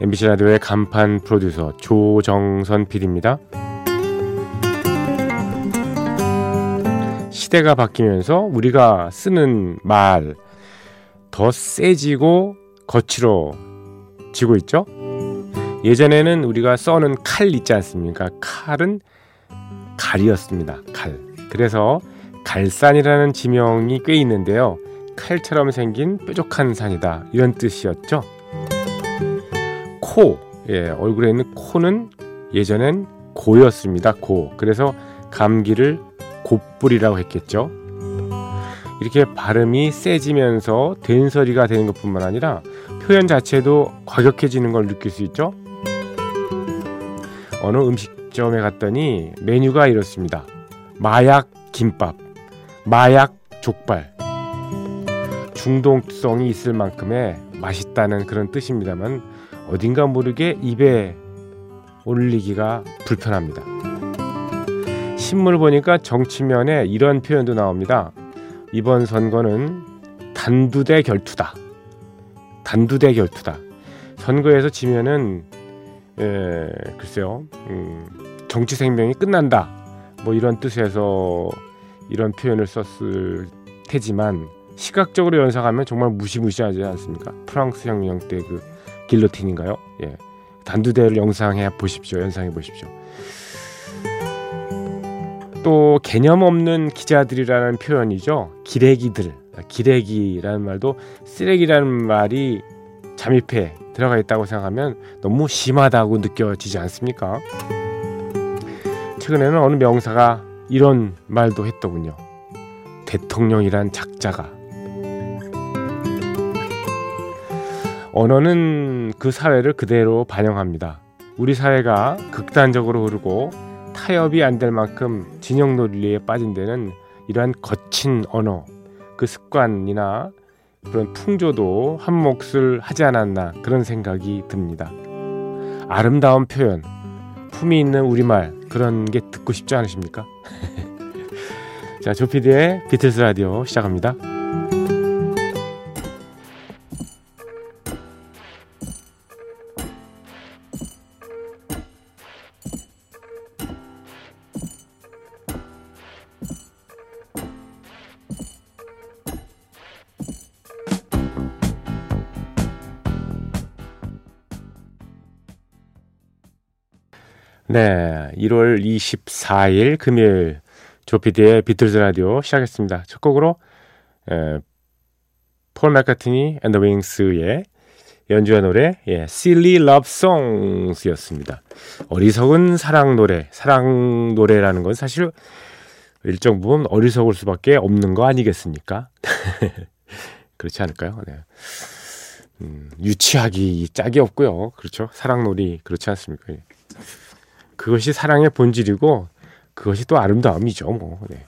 MBC 라디오의 간판 프로듀서 조정선 PD입니다. 시대가 바뀌면서 우리가 쓰는 말 더 세지고 거칠어지고 있죠? 예전에는 우리가 써는 칼 있지 않습니까? 칼은 갈이었습니다. 칼. 그래서 갈산이라는 지명이 꽤 있는데요. 칼처럼 생긴 뾰족한 산이다. 이런 뜻이었죠. 코, 예, 얼굴에 있는 코는 예전엔 고였습니다. 고. 그래서 감기를 곱불이라고 했겠죠. 이렇게 발음이 세지면서 된소리가 되는 것뿐만 아니라 표현 자체도 과격해지는 걸 느낄 수 있죠. 어느 음식점에 갔더니 메뉴가 이렇습니다. 마약 김밥, 마약 족발. 중독성이 있을 만큼의 맛있다는 그런 뜻입니다만 어딘가 모르게 입에 올리기가 불편합니다. 신문을 보니까 정치면에 이런 표현도 나옵니다. 이번 선거는 단두대 결투다. 단두대 결투다. 선거에서 지면은 에, 글쎄요, 음, 정치 생명이 끝난다. 뭐 이런 뜻에서 이런 표현을 썼을 테지만 시각적으로 연상하면 정말 무시무시하지 않습니까? 프랑스 혁명 때그 길로틴인가요? 예. 단두대를 영상해 보십시오. 연상해 보십시오. 또 개념 없는 기자들이라는 표현이죠. 기레기들. 기레기라는 말도 쓰레기라는 말이 잠입해 들어가 있다고 생각하면 너무 심하다고 느껴지지 않습니까? 최근에는 어느 명사가 이런 말도 했더군요. 대통령이란 작자가 언어는 그 사회를 그대로 반영합니다. 우리 사회가 극단적으로 흐르고 타협이 안 될 만큼 진영 논리에 빠진 데는 이러한 거친 언어, 그 습관이나 그런 풍조도 한 몫을 하지 않았나 그런 생각이 듭니다. 아름다운 표현, 품이 있는 우리말 그런 게 듣고 싶지 않으십니까? 자, 조피디의 비틀스 라디오 시작합니다. 네, 1월 24일 금요일 조피디의 비틀즈 라디오 시작했습니다. 첫 곡으로 에, 폴 맥카트니 앤더 윙스의 연주한 노래 예, Silly Love Songs였습니다. 어리석은 사랑 노래, 사랑 노래라는 건 사실 일정 부분 어리석을 수밖에 없는 거 아니겠습니까? 그렇지 않을까요? 네. 음, 유치하기 짝이 없고요. 그렇죠? 사랑놀이 그렇지 않습니까? 예. 그것이 사랑의 본질이고 그것이 또 아름다움이죠. 뭐. 네.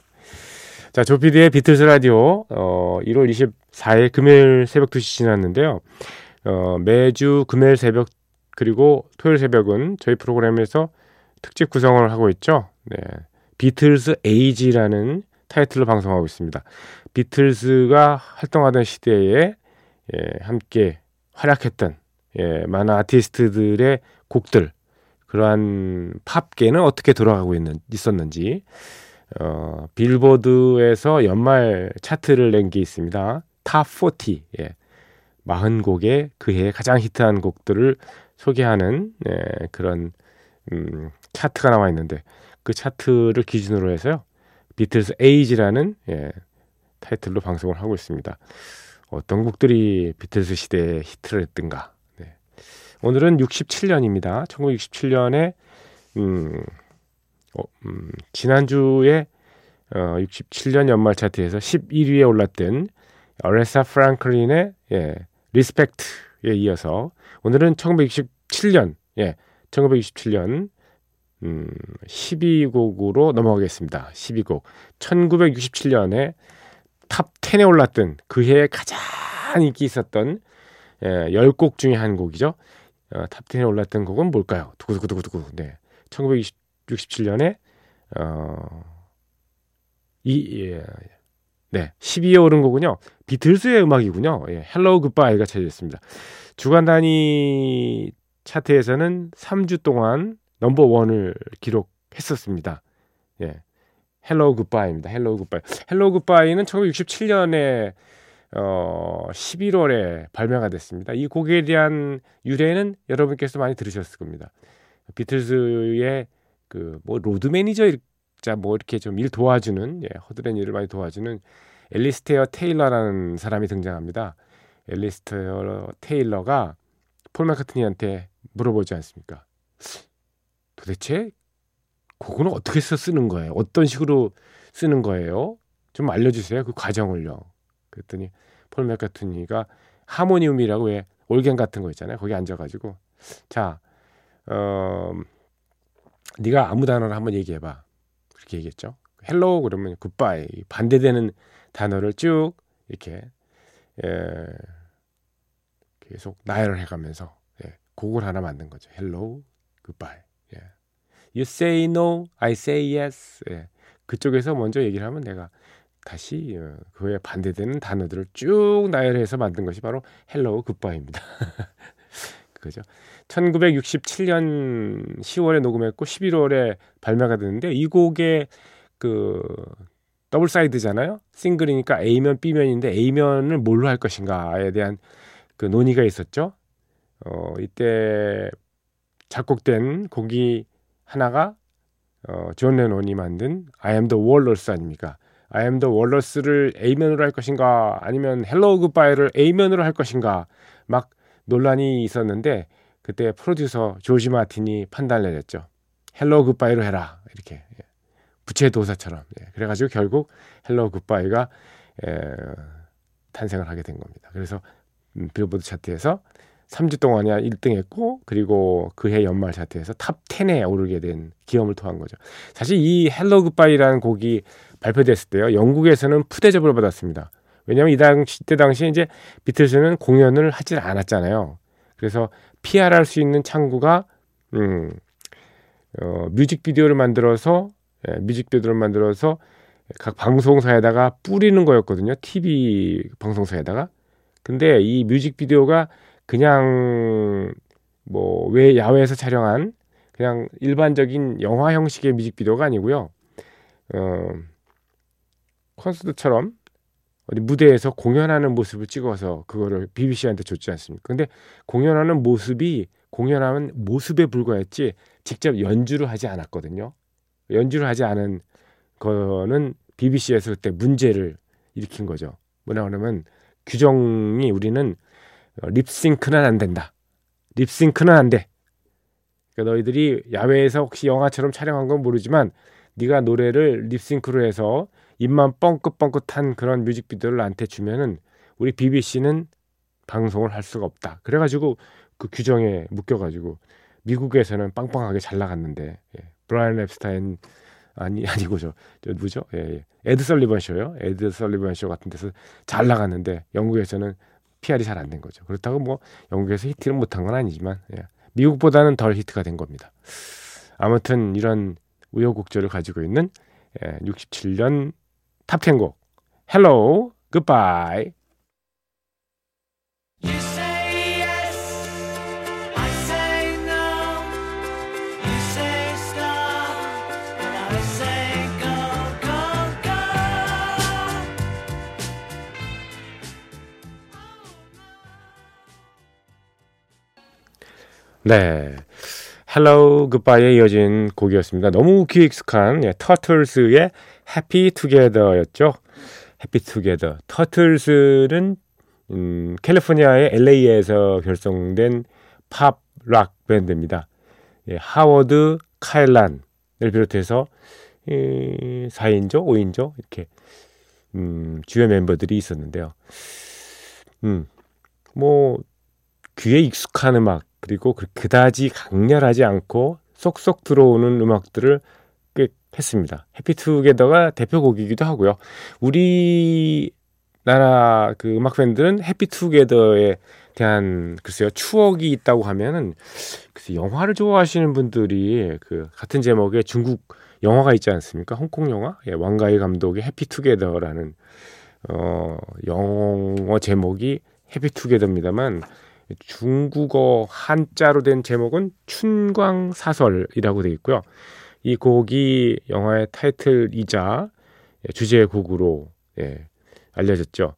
자, 조피디의 비틀스 라디오 어, 1월 24일 금요일 새벽 2시 지났는데요. 어, 매주 금요일 새벽 그리고 토요일 새벽은 저희 프로그램에서 특집 구성을 하고 있죠. 네. 비틀스 Age라는 타이틀로 방송하고 있습니다. 비틀스가 활동하던 시대에 예, 함께 활약했던 예, 많은 아티스트들의 곡들 그러한 팝계는 어떻게 돌아가고 있는 있었는지 어, 빌보드에서 연말 차트를 낸 게 있습니다. Top 40 예. 40곡의 그해 가장 히트한 곡들을 소개하는 예, 그런 음, 차트가 나와 있는데 그 차트를 기준으로 해서요. 비틀스 Age라는 예, 타이틀로 방송을 하고 있습니다. 어떤 곡들이 비틀스 시대에 히트를 했던가 오늘은 67년입니다. 1967년에 음, 어, 음, 지난주에 어, 67년 연말 차트에서 11위에 올랐던 어레사 프랑클린의 예, Respect에 이어서 오늘은 1967년 예, 1967년 음, 10위 곡으로 넘어가겠습니다. 10위 곡. 1967년에 Top 10에 올랐던 그해 가장 인기 있었던 예, 10곡 중에 한 곡이죠. 어, Top 10에 올랐던 곡은 뭘까요? 두구두구두구두구. 네. 1967년에 어, 이 예, 네, 10위에 오른 곡은요. 비틀스의 음악이군요. 예, Hello Goodbye가 차지했습니다. 주간 단위 차트에서는 3주 동안 number one을 기록했었습니다. 예. Hello Goodbye입니다. Hello Goodbye. Hello Goodbye는 1967년에 어 11월에 발매가 됐습니다. 이 곡에 대한 유래는 여러분께서 많이 들으셨을 겁니다. 비틀즈의 그 뭐 로드 매니저 자 뭐 이렇게 좀 일 도와주는 예, 허드렛 일을 많이 도와주는 엘리스테어 테일러라는 사람이 등장합니다. 엘리스테어 테일러가 폴 마카트니한테 물어보지 않습니까? 도대체 곡은 어떻게 써 쓰는 거예요? 어떤 식으로 쓰는 거예요? 좀 알려주세요. 그 과정을요. 그랬더니 폴 맥카트니가 harmonium이라고 왜 올겐 같은 거 있잖아요. 거기 앉아가지고 자, 어, 네가 아무 단어를 한번 얘기해봐. 그렇게 얘기했죠. Hello 그러면 Goodbye 반대되는 단어를 쭉 이렇게 예, 계속 나열을 해가면서 예, 곡을 하나 만든 거죠. Hello Goodbye. 예. You say no, I say yes. 예. 그쪽에서 먼저 얘기를 하면 내가 다시 어, 그에 반대되는 단어들을 쭉 나열해서 만든 것이 바로 Hello Goodbye입니다. 그거죠. 1967년 10월에 녹음했고 11월에 발매가 됐는데 이 곡의 그 더블 사이드잖아요. 싱글이니까 A면 B면인데 A면을 뭘로 할 것인가에 대한 그 논의가 있었죠. 어, 이때 작곡된 곡이 하나가 어, 존 레논이 만든 I am the Walrus 아닙니까? I am the Walrus를 A면으로 할 것인가 아니면 Hello Goodbye를 A면으로 할 것인가 막 논란이 있었는데 그때 프로듀서 조지 마틴이 판단을 내렸죠. Hello Goodbye로 해라 이렇게 예. 부채 도사처럼 예. 그래가지고 결국 Hello Goodbye가 에, 탄생을 하게 된 겁니다. 그래서 음, 빌보드 차트에서 3주 동안이나 1등했고 그리고 그해 연말 차트에서 탑 10에 오르게 된 기염을 토한 거죠. 사실 이 Hello Goodbye라는 곡이 발표됐을 때요. 영국에서는 푸대접을 받았습니다. 왜냐하면 이 당시 때 당시에 이제 비틀즈는 공연을 하질 않았잖아요. 그래서 PR할 수 있는 창구가 음, 어, 뮤직비디오를 만들어서 예, 뮤직비디오를 만들어서 각 방송사에다가 뿌리는 거였거든요. TV 방송사에다가. 근데 이 뮤직비디오가 그냥 뭐 왜 야외에서 촬영한 그냥 일반적인 영화 형식의 뮤직비디오가 아니고요. 어, 콘서트처럼 어디 무대에서 공연하는 모습을 찍어서 그거를 BBC한테 줬지 않습니까? 근데 공연하는 모습이 공연하는 모습에 불과했지 직접 연주를 하지 않았거든요. 연주를 하지 않은 거는 BBC에서 그때 문제를 일으킨 거죠. 뭐냐 그러면 규정이 우리는 립싱크는 안 된다. 립싱크는 안 돼. 그러니까 너희들이 야외에서 혹시 영화처럼 촬영한 건 모르지만 네가 노래를 립싱크로 해서 입만 뻥긋뻥긋한 그런 뮤직비디오를 나한테 주면은 우리 BBC는 방송을 할 수가 없다. 그래가지고 그 규정에 묶여가지고 미국에서는 빵빵하게 잘 나갔는데 예. 브라이언 엡스타인 아니 아니고 저, 저 누구죠? 예, 예. 에드 설리번 쇼요. 에드 설리번 쇼 같은 데서 잘 나갔는데 영국에서는 PR이 잘 안 된 거죠. 그렇다고 뭐 영국에서 히트를 못한 건 아니지만 예. 미국보다는 덜 히트가 된 겁니다. 아무튼 이런 우여곡절을 가지고 있는 예, 67년 탑 10곡 Hello, Goodbye 네. Hello Goodbye에 이어진 곡이었습니다. 너무 귀 익숙한 예, 터틀스의 Happy Together였죠. Happy Together. 터틀스는 음, 캘리포니아의 LA에서 결성된 팝 락 밴드입니다. 예, 하워드 카일란을 비롯해서 예, 4인조, 5인조 이렇게 음, 주요 멤버들이 있었는데요. 음, 뭐 귀에 익숙한 음악 그리고 그, 그다지 강렬하지 않고 쏙쏙 들어오는 음악들을 꽤 했습니다. 해피투게더가 대표곡이기도 하고요. 우리 나라 그 음악 팬들은 해피투게더에 대한 글쎄요 추억이 있다고 하면은 글쎄 영화를 좋아하시는 분들이 그 같은 제목의 중국 영화가 있지 않습니까? 홍콩 영화 예, 왕가희 감독의 해피투게더라는 어 영어 제목이 Happy Together입니다만 중국어 한자로 된 제목은 춘광사설이라고 되어 있고요. 이 곡이 영화의 타이틀이자 주제 곡으로 예, 알려졌죠.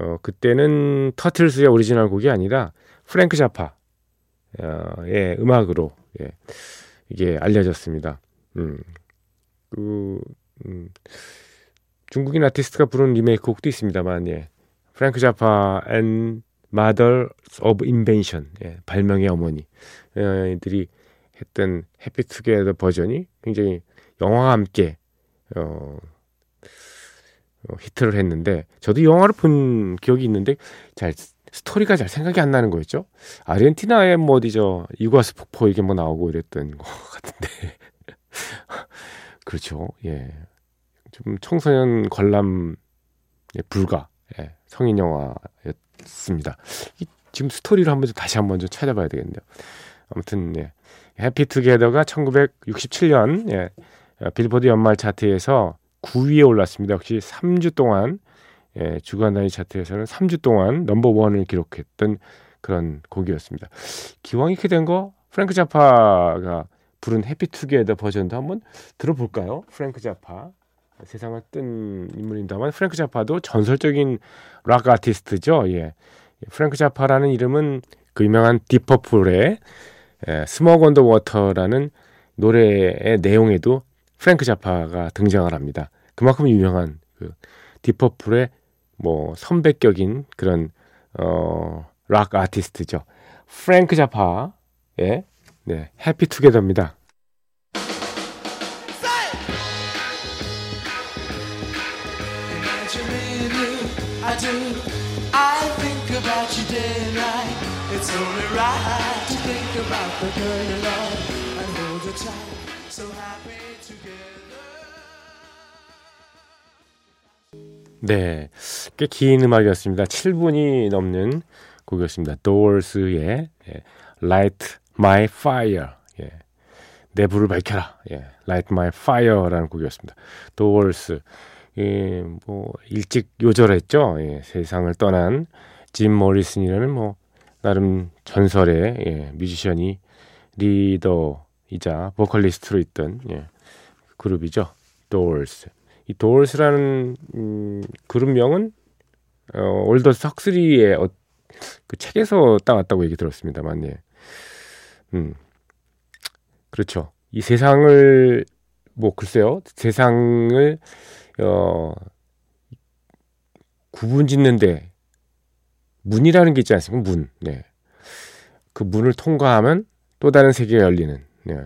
어, 그때는 터틀스의 오리지널 곡이 아니라 프랭크 자파의 예, 음악으로 예, 이게 알려졌습니다. 음, 그, 음, 중국인 아티스트가 부른 리메이크 곡도 있습니다만, 예, 프랭크 자파 and Mother of Invention, 예, 발명의 어머니, 어, 이들이 했던 Happy Together 버전이 굉장히 영화와 함께 어, 어, 히트를 했는데 저도 영화를 본 기억이 있는데 잘 스토리가 잘 생각이 안 나는 거였죠. 아르헨티나의 뭐 어디죠 이과수 폭포 이게 뭐 나오고 이랬던 것 같은데 그렇죠. 예, 좀 청소년 관람 예, 불가 예, 성인 영화였 습니다. 이, 지금 스토리를 한번 다시 한번 좀 찾아봐야 되겠네요. 아무튼 예. 해피투게더가 1967년 예, 빌보드 연말 차트에서 9위에 올랐습니다. 역시 3주 동안 예, 주간 단위 차트에서는 3주 동안 넘버 원을 기록했던 그런 곡이었습니다. 기왕 이렇게 된 거 프랭크 자파가 부른 Happy Together 버전도 한번 들어볼까요? 프랭크 자파 세상을 뜬 인물입니다만 프랭크 자파도 전설적인 락 아티스트죠. 예. 프랭크 자파라는 이름은 그 유명한 딥 퍼플의 예, Smoke on the Water라는 노래의 내용에도 프랭크 자파가 등장을 합니다. 그만큼 유명한 그 딥 퍼플의 뭐 선배격인 그런 어, 락 아티스트죠. 프랭크 자파의 네, 해피 투게더입니다. It's only right to think about the girl you love and hold her tight. So happy together. 네, 꽤 긴 음악이었습니다. 7분이 넘는 곡이었습니다. Doors의 예, Light My Fire. 예, 내 불을 밝혀라. 예, Light My Fire라는 곡이었습니다. Doors. 예, 뭐 일찍 요절했죠. 예, 세상을 떠난 짐 모리슨이라는 뭐 나름 전설의 예, 뮤지션이 리더이자 보컬리스트로 있던 예, 그룹이죠. Doors. 이 Doors라는 음, 그룹명은 어, 올더 삭스리의 어, 그 책에서 따왔다고 얘기 들었습니다만, 예. 음, 그렇죠. 이 세상을 뭐 글쎄요, 세상을 어, 구분 짓는데 문이라는 게 있지 않습니까? 문. 네. 그 문을 통과하면 또 다른 세계가 열리는 네.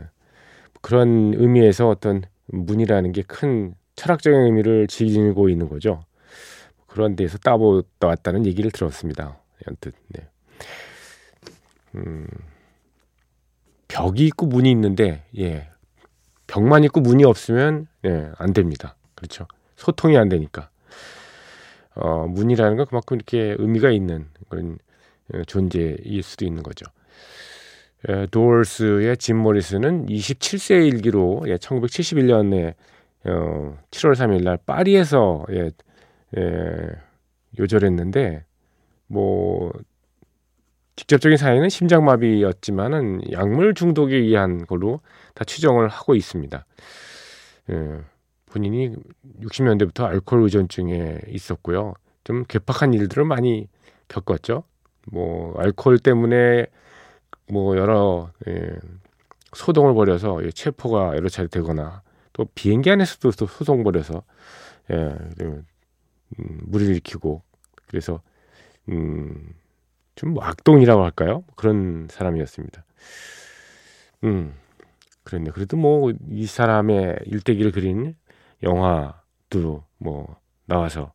그런 의미에서 어떤 문이라는 게 큰 철학적인 의미를 지니고 있는 거죠. 그런 데서 따보다 왔다는 얘기를 들었습니다. 언뜻. 네. 음, 벽이 있고 문이 있는데 예. 벽만 있고 문이 없으면 예, 안 됩니다. 그렇죠. 소통이 안 되니까. 어, 문이라는 건 그만큼 이렇게 의미가 있는 그런 어, 존재일 수도 있는 거죠. 에, 도얼스의 짐 모리스는 27세 일기로 예, 1971년에 어, 7월 3일 날 파리에서 예, 예, 요절했는데 뭐 직접적인 사인은 심장마비였지만은 약물 중독에 의한 걸로 다 추정을 하고 있습니다. 예, 본인이 60년대부터 알코올 의존증에 있었고요. 좀 괴팍한 일들을 많이 겪었죠. 뭐 알코올 때문에 뭐 여러 예, 소동을 벌여서 예, 체포가 여러 차례 되거나 또 비행기 안에서도 또 소송 벌여서 예, 음, 무리를 일으키고 그래서 음, 좀 뭐 악동이라고 할까요? 그런 사람이었습니다. 음, 그랬네. 그래도 뭐 이 사람의 일대기를 그린 영화도 뭐 나와서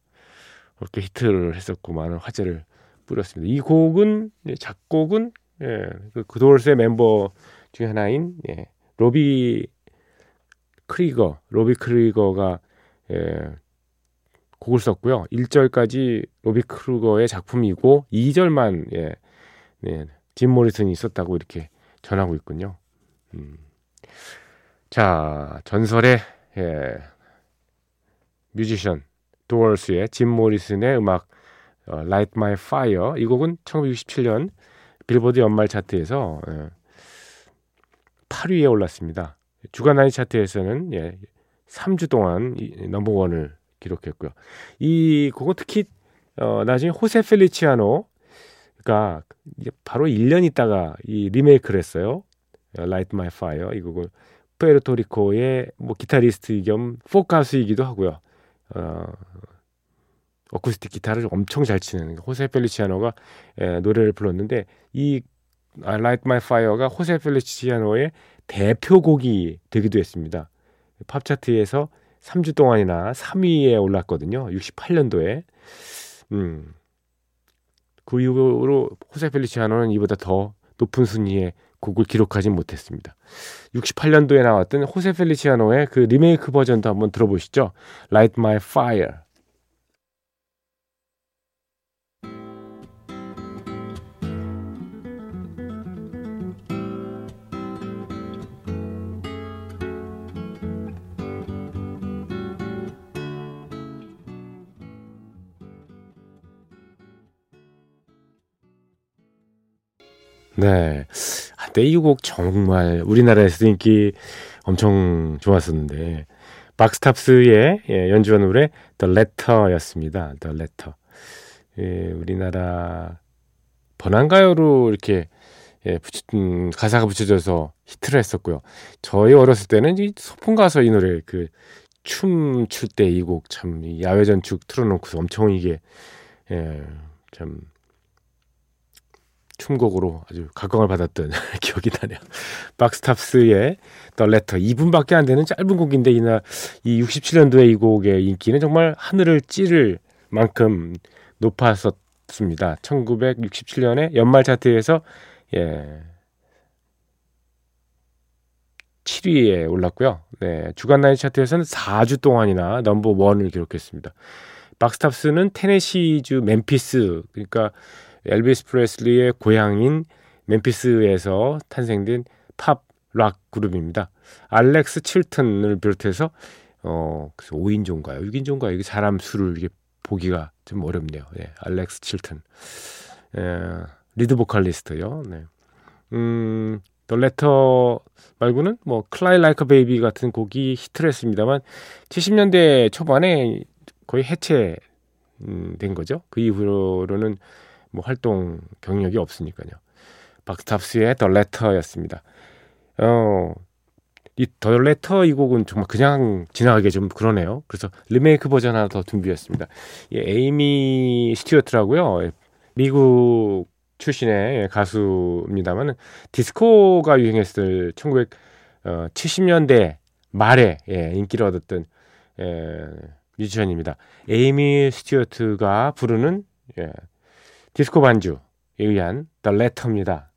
그렇게 히트를 했었고 많은 화제를 뿌렸습니다. 이 곡은 작곡은 예, 그, 그 도어스의 멤버 중에 하나인 예, 로비 크리거, 로비 크리거가 예, 곡을 썼고요. 1절까지 로비 크리거의 작품이고 2절만 예, 네, 짐 모리슨이 썼다고 이렇게 전하고 있군요. 음. 자, 전설의 예, 뮤지션 도어스의 짐 모리슨의 음악 어, Light My Fire 이 곡은 1967년 빌보드 연말 차트에서 예, 8위에 올랐습니다. 주간 단위 차트에서는 예, 3주 동안 넘버원을 기록했고요. 이 곡은 특히 어, 나중에 호세 펠리치아노가 바로 1년 있다가 이 리메이크를 했어요. Light My Fire 이 곡을 푸에르토리코의 뭐 기타리스트 겸 포크 가수이기도 하고요. 어, 어쿠스틱 기타를 엄청 잘 치는 호세 펠리치아노가 예, 노래를 불렀는데 이 Light My Fire가 호세 펠리치아노의 대표곡이 되기도 했습니다. 팝 차트에서 3주 동안이나 3위에 올랐거든요. 68년도에. 음. 그 이후로 호세 펠리치아노는 이보다 더 높은 순위의 곡을 기록하지 못했습니다. 68년도에 나왔던 호세 펠리치아노의 그 리메이크 버전도 한번 들어보시죠. Light My Fire. 네. 한때 이 곡 정말 우리나라에서 인기 엄청 좋았었는데 박스탑스의 예, 연주한 노래 The Letter였습니다. The Letter. 예, 우리나라 번안가요로 이렇게 예, 붙여, 음, 가사가 붙여져서 히트를 했었고요. 저희 어렸을 때는 이 소풍 가서 이 노래 그 춤출 때 이 곡 참 야외 전축 틀어놓고서 엄청 이게 예, 참 춤곡으로 아주 각광을 받았던 기억이 나네요. 박스탑스의 The Letter 2분밖에 안 되는 짧은 곡인데 이날 이 67년도에 이 곡의 인기는 정말 하늘을 찌를 만큼 높았었습니다. 1967년에 연말 차트에서 예 7위에 올랐고요. 네, 주간 나이 차트에서는 4주 동안이나 넘버 원을 기록했습니다. 박스탑스는 테네시주 멤피스 그러니까 엘비스 프레슬리의 고향인 멤피스에서 탄생된 팝 락 그룹입니다. 알렉스 칠튼을 비롯해서 어 5인조인가요? 6인조인가요? 이게 사람 수를 이게 보기가 좀 어렵네요. 예, 알렉스 칠튼. 예, 리드 보컬리스트요. 네. 음, The Letter 말고는 뭐 Cry Like a Baby 같은 곡이 히트를 했습니다만 70년대 초반에 거의 해체된 거죠. 그 이후로는 뭐 활동 경력이 없으니까요. 박스탑스의 The Letter였습니다. 어, 이 The Letter 이 곡은 정말 그냥 지나가기 좀 그러네요. 그래서 리메이크 버전 하나 더 준비했습니다. 예, 에이미 스튜어트라고요. 미국 출신의 가수입니다만 디스코가 유행했을 1970년대 말에 예, 인기를 얻었던 예, 뮤지션입니다. 에이미 스튜어트가 부르는 예, 디스코 반주에 의한 The Letter입니다.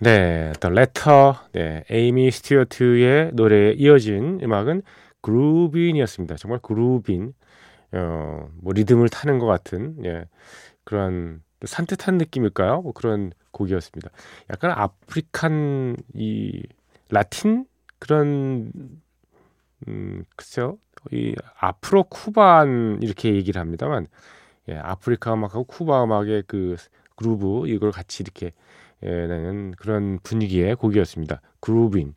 네, The Letter, 네, 에이미 스튜어트의 노래에 이어진 음악은 Groovin'이었습니다. 정말 Groovin', 어, 뭐 리듬을 타는 것 같은 예, 그런 산뜻한 느낌일까요? 뭐 그런 곡이었습니다. 약간 African 이 라틴 그런 음 글쎄요 이 Afro Cuban 이렇게 얘기를 합니다만 예, 아프리카 음악하고 쿠바 음악의 그 그루브 이걸 같이 이렇게 예, 내는 그런 분위기의 곡이었습니다. Groovin'.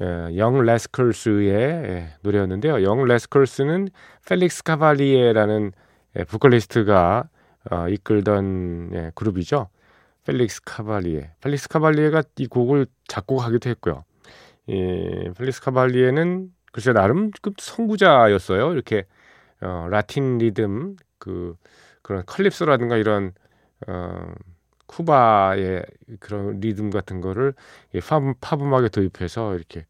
예, 영 레스컬스의 예, 노래였는데요. 영 레스컬스는 펠릭스 카발리에라는 예, 보컬리스트가 어, 이끌던 예, 그룹이죠. 펠릭스 카발리에. 펠릭스 카발리에가 이 곡을 작곡하기도 했고요. 예, 펠릭스 카발리에는 글쎄 나름 그 선구자였어요. 이렇게 어, 라틴 리듬 그 그런 칼립소라든가 이런 어, 쿠바의 그런 리듬 같은 거를 팝, 팝 음악에 도입해서 이렇게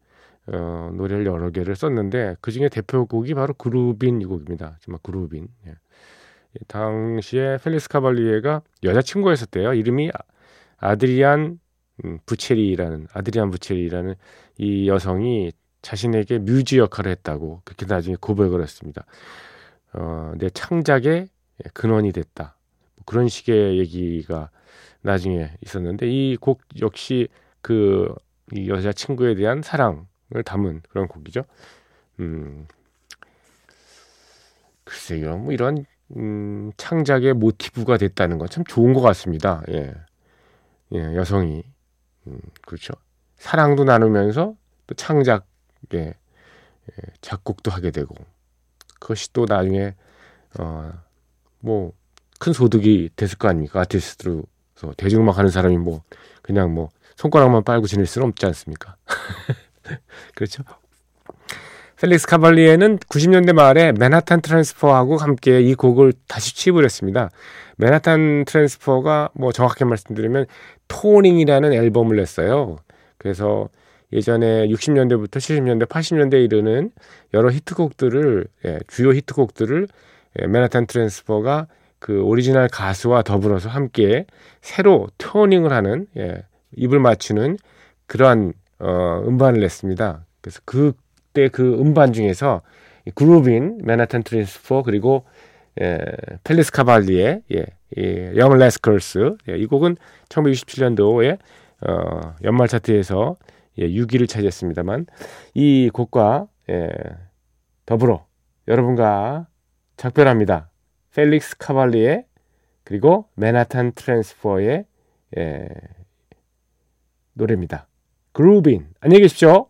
어, 노래를 여러 개를 썼는데 그 중에 대표곡이 바로 Groovin' 이 곡입니다. 정말 Groovin'. 예. 당시에 펠릭스 카발리에가 여자친구가 있었대요. 이름이 아드리안 음, 부체리라는 아드리안 부체리라는 이 여성이 자신에게 뮤지 역할을 했다고 그렇게 나중에 고백을 했습니다. 어, 내 창작의 근원이 됐다. 뭐 그런 식의 얘기가 나중에 있었는데 이 곡 역시 그 이 여자 친구에 대한 사랑을 담은 그런 곡이죠. 음, 글쎄요, 뭐 이런 음, 창작의 모티브가 됐다는 건 참 좋은 것 같습니다. 예, 예 여성이 음, 그렇죠. 사랑도 나누면서 또 창작에 예, 작곡도 하게 되고 그것이 또 나중에 어, 뭐 큰 소득이 됐을 거 아닙니까 아티스트로 서 대중음악 하는 사람이 뭐 그냥 뭐 손가락만 빨고 지낼 수는 없지 않습니까? 그렇죠? 펠릭스 카발리에는 90년대 말에 맨하탄 트랜스퍼하고 함께 이 곡을 다시 취입을 했습니다. 맨하탄 트랜스퍼가 뭐 정확히 말씀드리면 Tonin'이라는 앨범을 냈어요. 그래서 예전에 60년대부터 70년대, 80년대에 이르는 여러 히트곡들을 예, 주요 히트곡들을 예, 맨하탄 트랜스퍼가 그 오리지널 가수와 더불어서 함께 새로 튜닝을 하는 예, 입을 맞추는 그러한 어, 음반을 냈습니다. 그래서 그때 그 음반 중에서 Groovin', 맨하탄 트랜스퍼 그리고 예, 펠릭스 카발리에 예, 예, 영 레스컬스 예, 이 곡은 1967년도에 어, 연말 차트에서 예, 6위를 차지했습니다만 이 곡과 예, 더불어 여러분과 작별합니다. 펠릭스 카발리의 그리고 맨하탄 트랜스퍼의 예, 노래입니다. 그루빈 안녕히 계십시오.